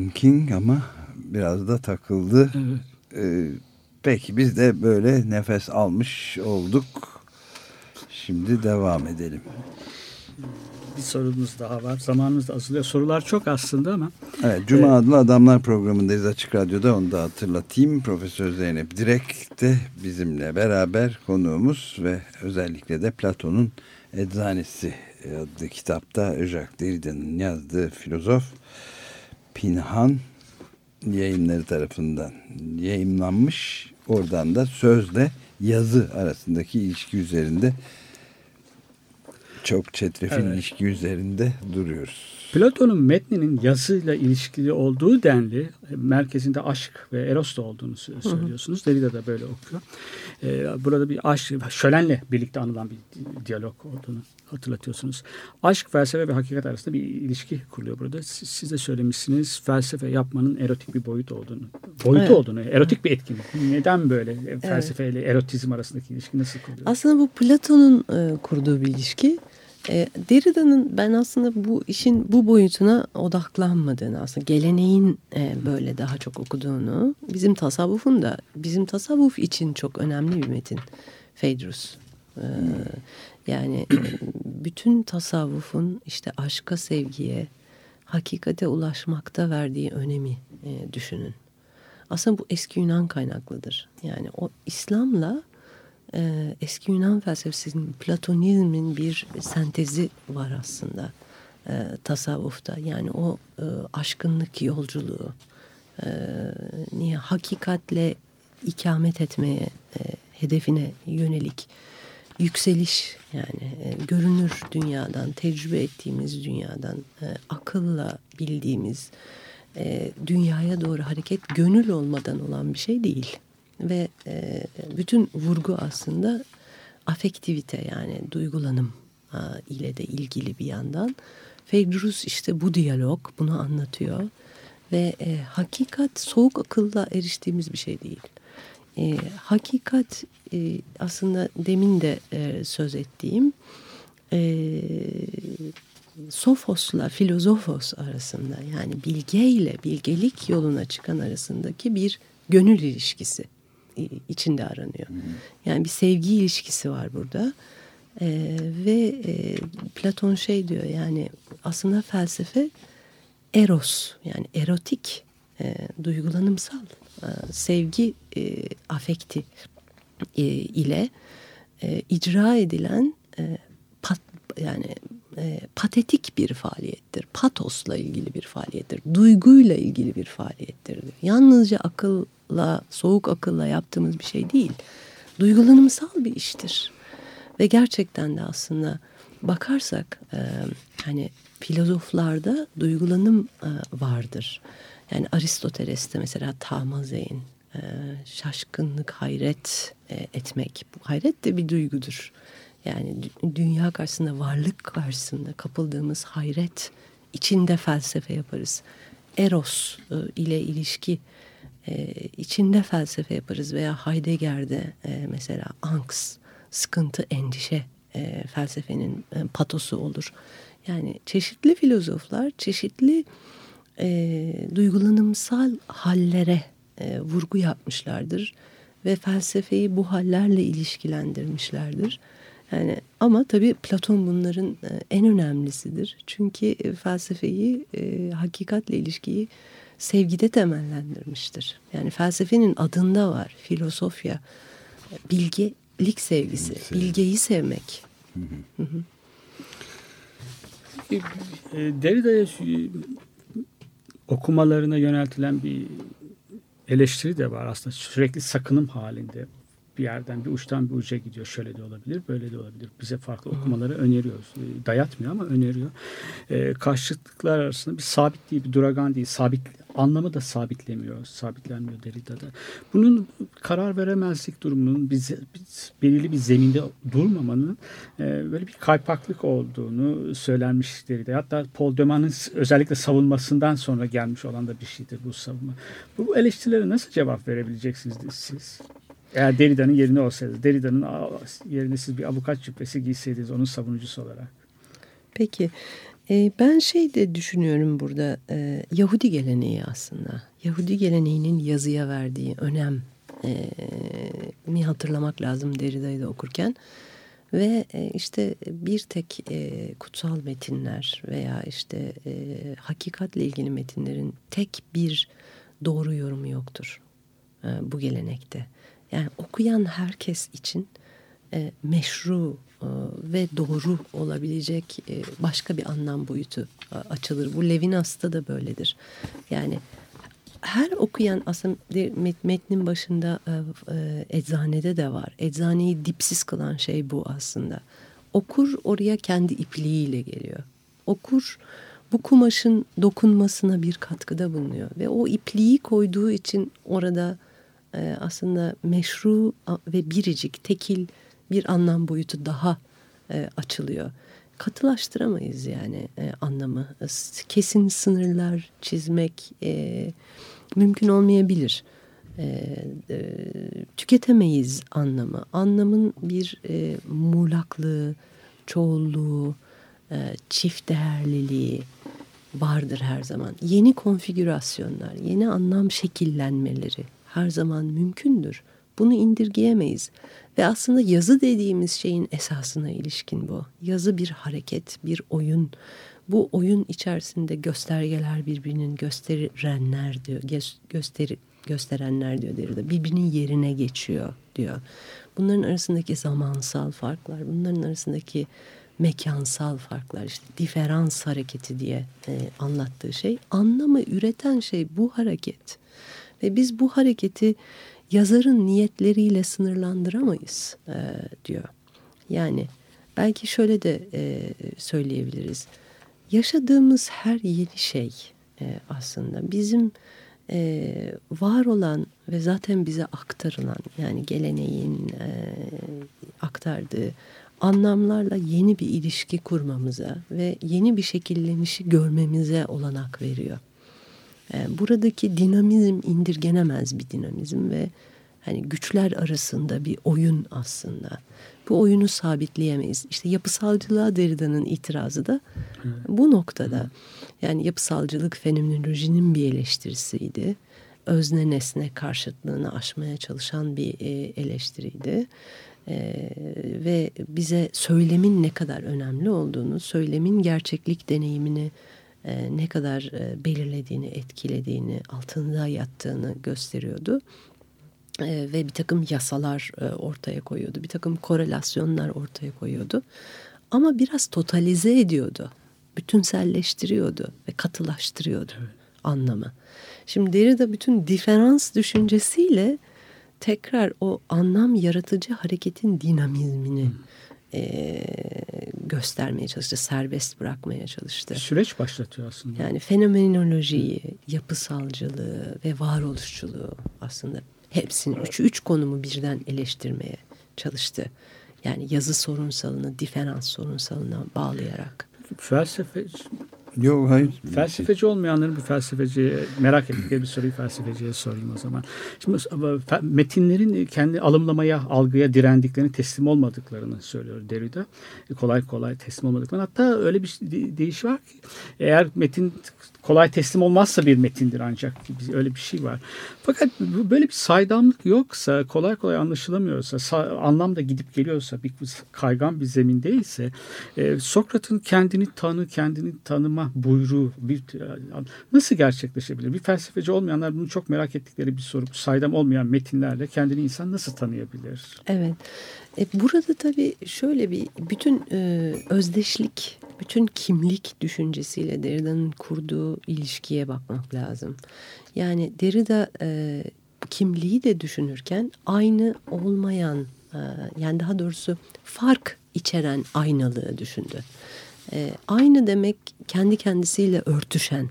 King ama biraz da takıldı. Evet. Ee, peki biz de böyle nefes almış olduk. Şimdi devam edelim. Bir sorumuz daha var. Zamanımız da azalıyor. Sorular çok aslında ama. Evet, Cuma ee, adlı Adamlar programındayız Açık Radyo'da. Onu da hatırlatayım. Profesör Zeynep Direk de bizimle beraber konuğumuz ve özellikle de Platon'un Eczanesi adlı kitapta Jacques Derrida'nın yazdığı filozof Pinhan yayınları tarafından yayınlanmış. Oradan da sözle yazı arasındaki ilişki üzerinde çok çetrefil evet. ilişki üzerinde duruyoruz. Platon'un metninin yazıyla ilişkili olduğu denli merkezinde aşk ve eros da olduğunu söylüyorsunuz. Derrida da böyle okuyor. Ee, burada bir aşk, şölenle birlikte anılan bir diyalog olduğunu hatırlatıyorsunuz. Aşk, felsefe ve hakikat arasında bir ilişki kuruluyor burada. Siz, siz de söylemişsiniz felsefe yapmanın erotik bir boyut olduğunu. Boyutu evet. olduğunu, erotik bir etkinlik. Neden böyle evet. felsefe ile erotizm arasındaki ilişki nasıl kuruluyor? Aslında bu Platon'un e, kurduğu bir ilişki. E, Derrida'nın ben aslında bu işin bu boyutuna odaklanmadığını aslında geleneğin e, böyle daha çok okuduğunu bizim tasavvufun da bizim tasavvuf için çok önemli bir metin Phaedrus. E, yani e, bütün tasavvufun işte aşka sevgiye hakikate ulaşmakta verdiği önemi e, düşünün. Aslında bu eski Yunan kaynaklıdır. Yani o İslam'la e, eski Yunan felsefesinin Platonizmin bir sentezi var aslında e, tasavvufta. Yani o e, aşkınlık yolculuğu e, niye hakikatle ikamet etmeye e, hedefine yönelik yükseliş yani e, görünür dünyadan tecrübe ettiğimiz dünyadan e, akılla bildiğimiz e, dünyaya doğru hareket gönül olmadan olan bir şey değil ve e, bütün vurgu aslında afektivite yani duygulanım ile de ilgili bir yandan. Phaedrus işte bu diyalog bunu anlatıyor ve e, hakikat soğuk akılla eriştiğimiz bir şey değil. E, hakikat aslında demin de söz ettiğim Sofos'la filozofos arasında yani bilge ile bilgelik yoluna çıkan arasındaki bir gönül ilişkisi içinde aranıyor. Yani bir sevgi ilişkisi var burada. Ee, ve e, Platon şey diyor yani aslında felsefe eros yani erotik e, duygulanımsal e, sevgi e, afekti e, ile e, icra edilen e, pat, yani e, patetik bir faaliyettir. Patosla ilgili bir faaliyettir. Duyguyla ilgili bir faaliyettir. Yalnızca akıl akılla, soğuk akılla yaptığımız bir şey değil. Duygulanımsal bir iştir. Ve gerçekten de aslında bakarsak e, hani filozoflarda duygulanım e, vardır. Yani Aristoteles'te mesela tamazeyn, e, şaşkınlık, hayret e, etmek. Hayret de bir duygudur. Yani dünya karşısında, varlık karşısında kapıldığımız hayret içinde felsefe yaparız. Eros e, ile ilişki e, içinde felsefe yaparız veya Heidegger'de e, mesela angst, sıkıntı, endişe felsefenin patosu olur. Yani çeşitli filozoflar çeşitli e, duygulanımsal hallere e, vurgu yapmışlardır ve felsefeyi bu hallerle ilişkilendirmişlerdir. Yani ama tabii Platon bunların e, en önemlisidir. Çünkü e, felsefeyi, e, hakikatle ilişkiyi sevgide temellendirmiştir. Yani felsefenin adında var filosofya, bilgelik sevgisi, bilgeyi sevmek. Hı hı. E, Derrida'ya okumalarına yöneltilen bir eleştiri de var aslında sürekli sakınım halinde bir yerden bir uçtan bir uca gidiyor. Şöyle de olabilir, böyle de olabilir. Bize farklı okumaları öneriyoruz. E, dayatmıyor ama öneriyor. E, karşıtlıklar arasında bir sabit değil, bir duragan değil. Sabit anlamı da sabitlemiyor, sabitlenmiyor Derrida'da. Bunun karar veremezlik durumunun bize, biz, belirli bir zeminde durmamanın e, böyle bir kaypaklık olduğunu söylenmiş Derrida. Hatta Paul Deman'ın özellikle savunmasından sonra gelmiş olan da bir şeydir bu savunma. Bu eleştirilere nasıl cevap verebileceksiniz siz? Eğer Derrida'nın yerine olsaydı, Derrida'nın yerine siz bir avukat cübbesi giyseydiniz onun savunucusu olarak. Peki. E, ben şey de düşünüyorum burada e, Yahudi geleneği aslında. Yahudi geleneğinin yazıya verdiği önem e, mi hatırlamak lazım Derrida'yı da okurken. Ve e, işte bir tek e, kutsal metinler veya işte e, hakikatle ilgili metinlerin tek bir doğru yorumu yoktur bu gelenekte. Yani okuyan herkes için e, meşru e, ve doğru olabilecek e, başka bir anlam boyutu e, açılır. Bu Levinas'ta da böyledir. Yani her okuyan aslında metnin başında e, e, eczanede de var. Eczaneyi dipsiz kılan şey bu aslında. Okur oraya kendi ipliğiyle geliyor. Okur bu kumaşın dokunmasına bir katkıda bulunuyor. Ve o ipliği koyduğu için orada e, aslında meşru ve biricik, tekil bir anlam boyutu daha e, açılıyor. Katılaştıramayız yani e, anlamı. Kesin sınırlar çizmek e, mümkün olmayabilir. E, e, tüketemeyiz anlamı. Anlamın bir e, muğlaklığı, çoğulluğu, e, çift değerliliği vardır her zaman. Yeni konfigürasyonlar, yeni anlam şekillenmeleri her zaman mümkündür. Bunu indirgeyemeyiz. Ve aslında yazı dediğimiz şeyin esasına ilişkin bu. Yazı bir hareket, bir oyun. Bu oyun içerisinde göstergeler birbirinin gösterenler diyor. Gösteri, gösterenler diyor Derrida. Birbirinin yerine geçiyor diyor. Bunların arasındaki zamansal farklar, bunların arasındaki mekansal farklar işte diferans hareketi diye e, anlattığı şey anlamı üreten şey bu hareket ve biz bu hareketi yazarın niyetleriyle sınırlandıramayız e, diyor. Yani belki şöyle de e, söyleyebiliriz. Yaşadığımız her yeni şey e, aslında bizim e, var olan ve zaten bize aktarılan yani geleneğin e, aktardığı anlamlarla yeni bir ilişki kurmamıza ve yeni bir şekillenişi görmemize olanak veriyor. Yani buradaki dinamizm indirgenemez bir dinamizm ve hani güçler arasında bir oyun aslında. Bu oyunu sabitleyemeyiz. İşte yapısalcılığa Derrida'nın itirazı da bu noktada. Yani yapısalcılık fenomenolojinin bir eleştirisiydi. Özne nesne karşıtlığını aşmaya çalışan bir e, eleştiriydi. Ee, ve bize söylemin ne kadar önemli olduğunu, söylemin gerçeklik deneyimini e, ne kadar e, belirlediğini, etkilediğini, altında yattığını gösteriyordu. E, ve bir takım yasalar e, ortaya koyuyordu, bir takım korelasyonlar ortaya koyuyordu. Ama biraz totalize ediyordu, bütünselleştiriyordu ve katılaştırıyordu evet. anlamı. Şimdi Derrida bütün diferans düşüncesiyle tekrar o anlam yaratıcı hareketin dinamizmini hmm. E, göstermeye çalıştı, serbest bırakmaya çalıştı. Süreç başlatıyor aslında. Yani fenomenolojiyi, yapısalcılığı ve varoluşçuluğu aslında hepsini üç, üç konumu birden eleştirmeye çalıştı. Yani yazı sorunsalını diferans sorunsalına bağlayarak. Felsefe Yok hayır. Felsefeci olmayanların bir felsefeci merak ettikleri bir soruyu felsefeciye sorayım o zaman. Şimdi metinlerin kendi alımlamaya, algıya direndiklerini, teslim olmadıklarını söylüyor Derrida. Kolay kolay teslim olmadıklarını. Hatta öyle bir deyiş var ki eğer metin kolay teslim olmazsa bir metindir ancak öyle bir şey var. Fakat böyle bir saydamlık yoksa kolay kolay anlaşılamıyorsa anlam da gidip geliyorsa bir kaygan bir zemindeyse e, Sokrat'ın kendini tanı kendini tanıma buyruğu bir nasıl gerçekleşebilir? Bir felsefeci olmayanlar bunu çok merak ettikleri bir soru. Saydam olmayan metinlerle kendini insan nasıl tanıyabilir? Evet. E, burada tabii şöyle bir bütün e, özdeşlik bütün kimlik düşüncesiyle Derrida'nın kurduğu ilişkiye bakmak lazım. Yani Derrida e, kimliği de düşünürken aynı olmayan e, yani daha doğrusu fark içeren aynalığı düşündü. E, aynı demek kendi kendisiyle örtüşen,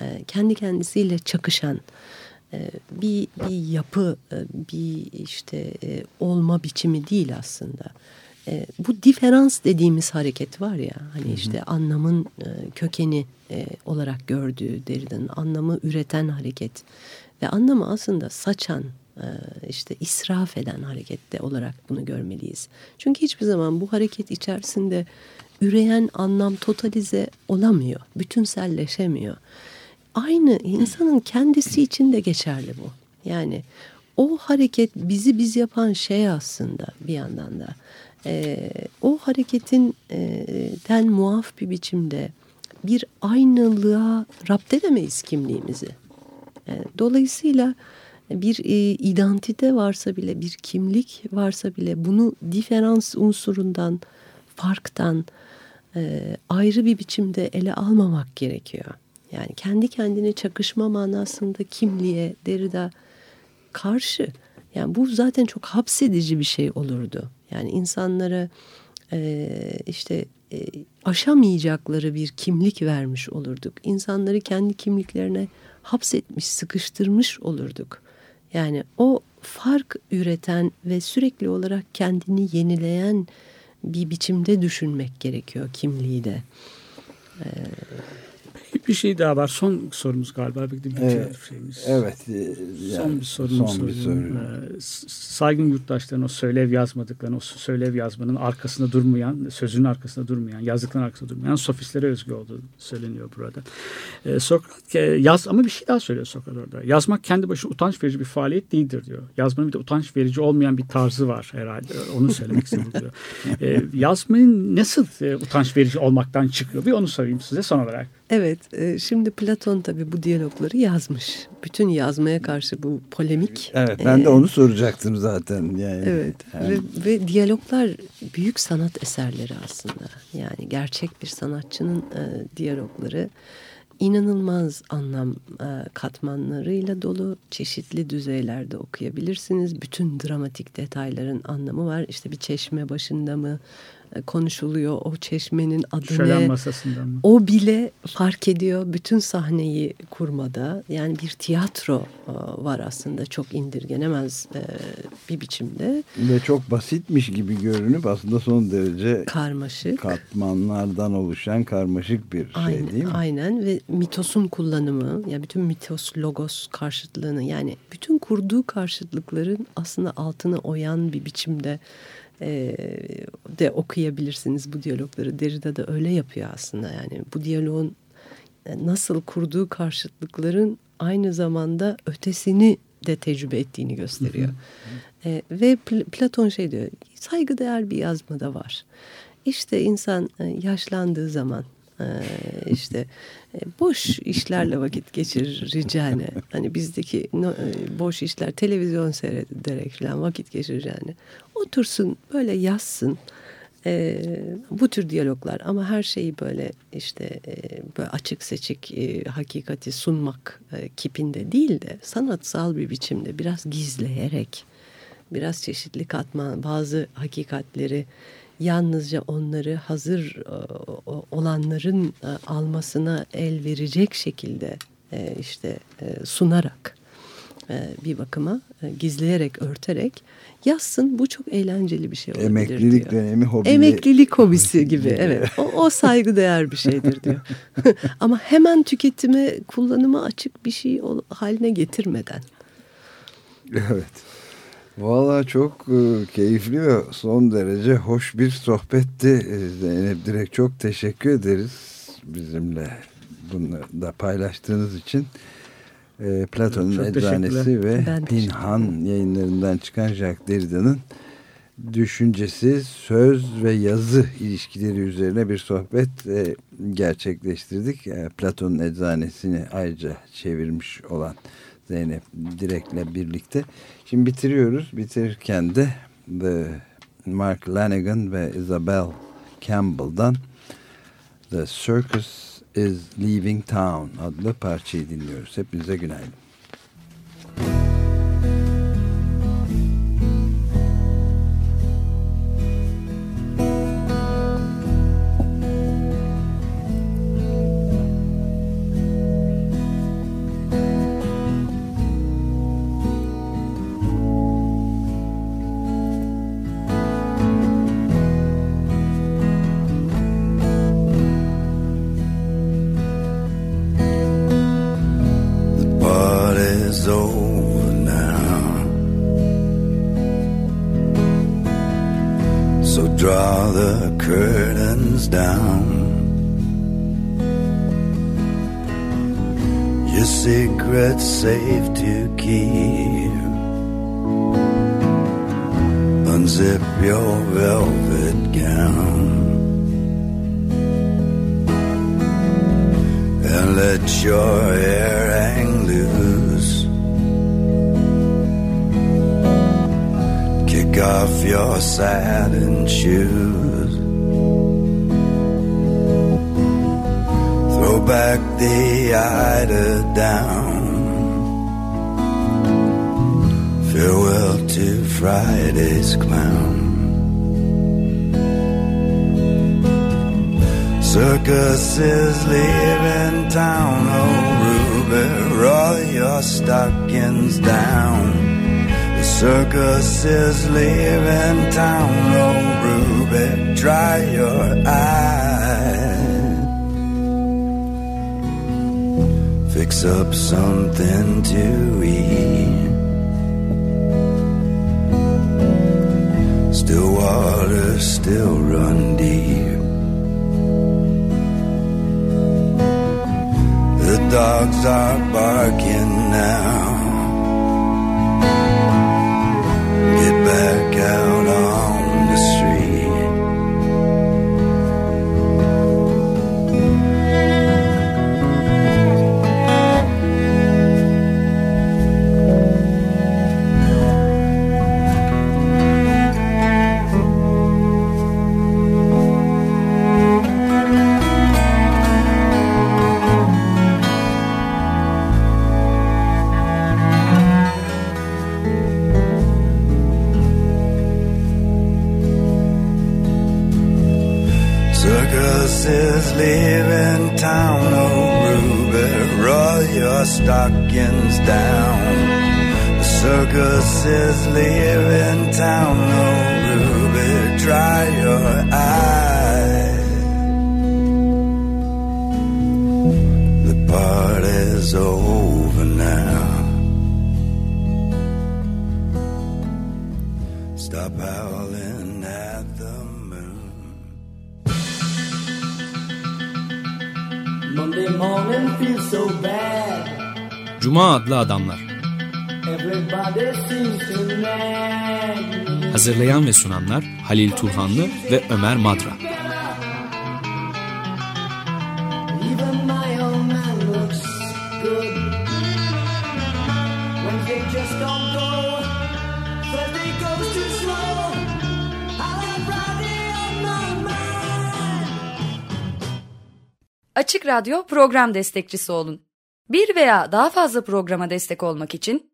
e, kendi kendisiyle çakışan e, bir, bir yapı, e, bir işte e, olma biçimi değil aslında e, bu diferans dediğimiz hareket var ya hani işte anlamın e, kökeni e, olarak gördüğü Derrida'nın anlamı üreten hareket ve anlamı aslında saçan e, işte israf eden harekette olarak bunu görmeliyiz. Çünkü hiçbir zaman bu hareket içerisinde üreyen anlam totalize olamıyor, bütünselleşemiyor. Aynı insanın kendisi için de geçerli bu. Yani o hareket bizi biz yapan şey aslında bir yandan da e, o hareketin e, ten muaf bir biçimde bir aynılığa rapt edemeyiz kimliğimizi. Yani dolayısıyla bir e, identite varsa bile, bir kimlik varsa bile bunu diferans unsurundan, farktan e, ayrı bir biçimde ele almamak gerekiyor. Yani kendi kendine çakışma manasında kimliğe Derrida karşı. Yani bu zaten çok hapsedici bir şey olurdu. Yani insanlara e, işte e, aşamayacakları bir kimlik vermiş olurduk. İnsanları kendi kimliklerine hapsetmiş, sıkıştırmış olurduk. Yani o fark üreten ve sürekli olarak kendini yenileyen bir biçimde düşünmek gerekiyor kimliği de. Ee, bir şey daha var. Son sorumuz galiba. Bir de evet, şeyimiz. Evet. E, yani son bir sorumuz. Son bir soru. Ee, saygın yurttaşların o söylev yazmadıklarını, o söylev yazmanın arkasında durmayan, sözünün arkasında durmayan, yazdıkların arkasında durmayan sofistlere özgü olduğu söyleniyor burada. Ee, Sokrat yaz ama bir şey daha söylüyor Sokrat orada. Yazmak kendi başına utanç verici bir faaliyet değildir diyor. Yazmanın bir de utanç verici olmayan bir tarzı var herhalde. Onu söylemek istiyorum diyor. Ee, yazmanın nasıl e, utanç verici olmaktan çıkıyor? Bir onu sorayım size son olarak. Evet, e, şimdi Platon tabii bu diyalogları yazmış. Bütün yazmaya karşı bu polemik. Evet, ben de e, onu soracaktım zaten. Yani. Evet, yani. ve, ve diyaloglar büyük sanat eserleri aslında. Yani gerçek bir sanatçının e, diyalogları inanılmaz anlam e, katmanlarıyla dolu çeşitli düzeylerde okuyabilirsiniz. Bütün dramatik detayların anlamı var. İşte bir çeşme başında mı konuşuluyor. O çeşmenin adı Şölen ne? masasında mı? O bile fark ediyor bütün sahneyi kurmada. Yani bir tiyatro e, var aslında çok indirgenemez e, bir biçimde. Ve çok basitmiş gibi görünüp aslında son derece karmaşık. Katmanlardan oluşan karmaşık bir şey aynen, değil mi? Aynen ve mitosun kullanımı yani bütün mitos logos karşıtlığını yani bütün kurduğu karşıtlıkların aslında altını oyan bir biçimde e, de okuyabilirsiniz bu diyalogları. Derrida da öyle yapıyor aslında yani bu diyaloğun e, nasıl kurduğu karşıtlıkların aynı zamanda ötesini de tecrübe ettiğini gösteriyor. E, ve Platon şey diyor saygıdeğer bir yazma da var. İşte insan e, yaşlandığı zaman ee, işte e, boş işlerle vakit geçireceğine hani bizdeki e, boş işler televizyon seyrederek falan vakit geçireceğine otursun böyle yazsın. E, bu tür diyaloglar ama her şeyi böyle işte böyle açık seçik hakikati sunmak kipinde değil de sanatsal bir biçimde biraz gizleyerek biraz çeşitli katman bazı hakikatleri yalnızca onları hazır e, olanların e, almasına el verecek şekilde e, işte sunarak bir bakıma gizleyerek örterek yazsın bu çok eğlenceli bir şey olabilir Emeklilik diyor. dönemi hobi. Emeklilik hobisi gibi evet o, o saygıdeğer bir şeydir diyor. Ama hemen tüketime kullanıma açık bir şey haline getirmeden. Evet. Valla çok e, keyifli ve son derece hoş bir sohbetti. E, Zeynep Direk çok teşekkür ederiz bizimle bunu da paylaştığınız için. E, Platon'un Eczanesi ve ben Pinhan yayınlarından çıkan Jacques Derrida'nın düşüncesi, söz ve yazı ilişkileri üzerine bir sohbet e, gerçekleştirdik. E, Platon'un Eczanesini ayrıca çevirmiş olan Zeynep Direk'le birlikte. Şimdi bitiriyoruz. Bitirirken de The Mark Lanigan ve Isabel Campbell'dan The Circus is Leaving Town adlı parçayı dinliyoruz. Hepinize günaydın. Safe to keep. Unzip your velvet gown and let your hair hang loose. Kick off your satin shoes. Back the eider down. Farewell to Friday's clown. Circuses leaving town, oh Ruby, roll your stockings down. The circus is leaving town, oh Ruby, dry your eyes. Up something to eat. Still water, still run deep. The dogs are barking now. Hazırlayan ve sunanlar Halil Turhanlı ve Ömer Madra. Açık Radyo program destekçisi olun. Bir veya daha fazla programa destek olmak için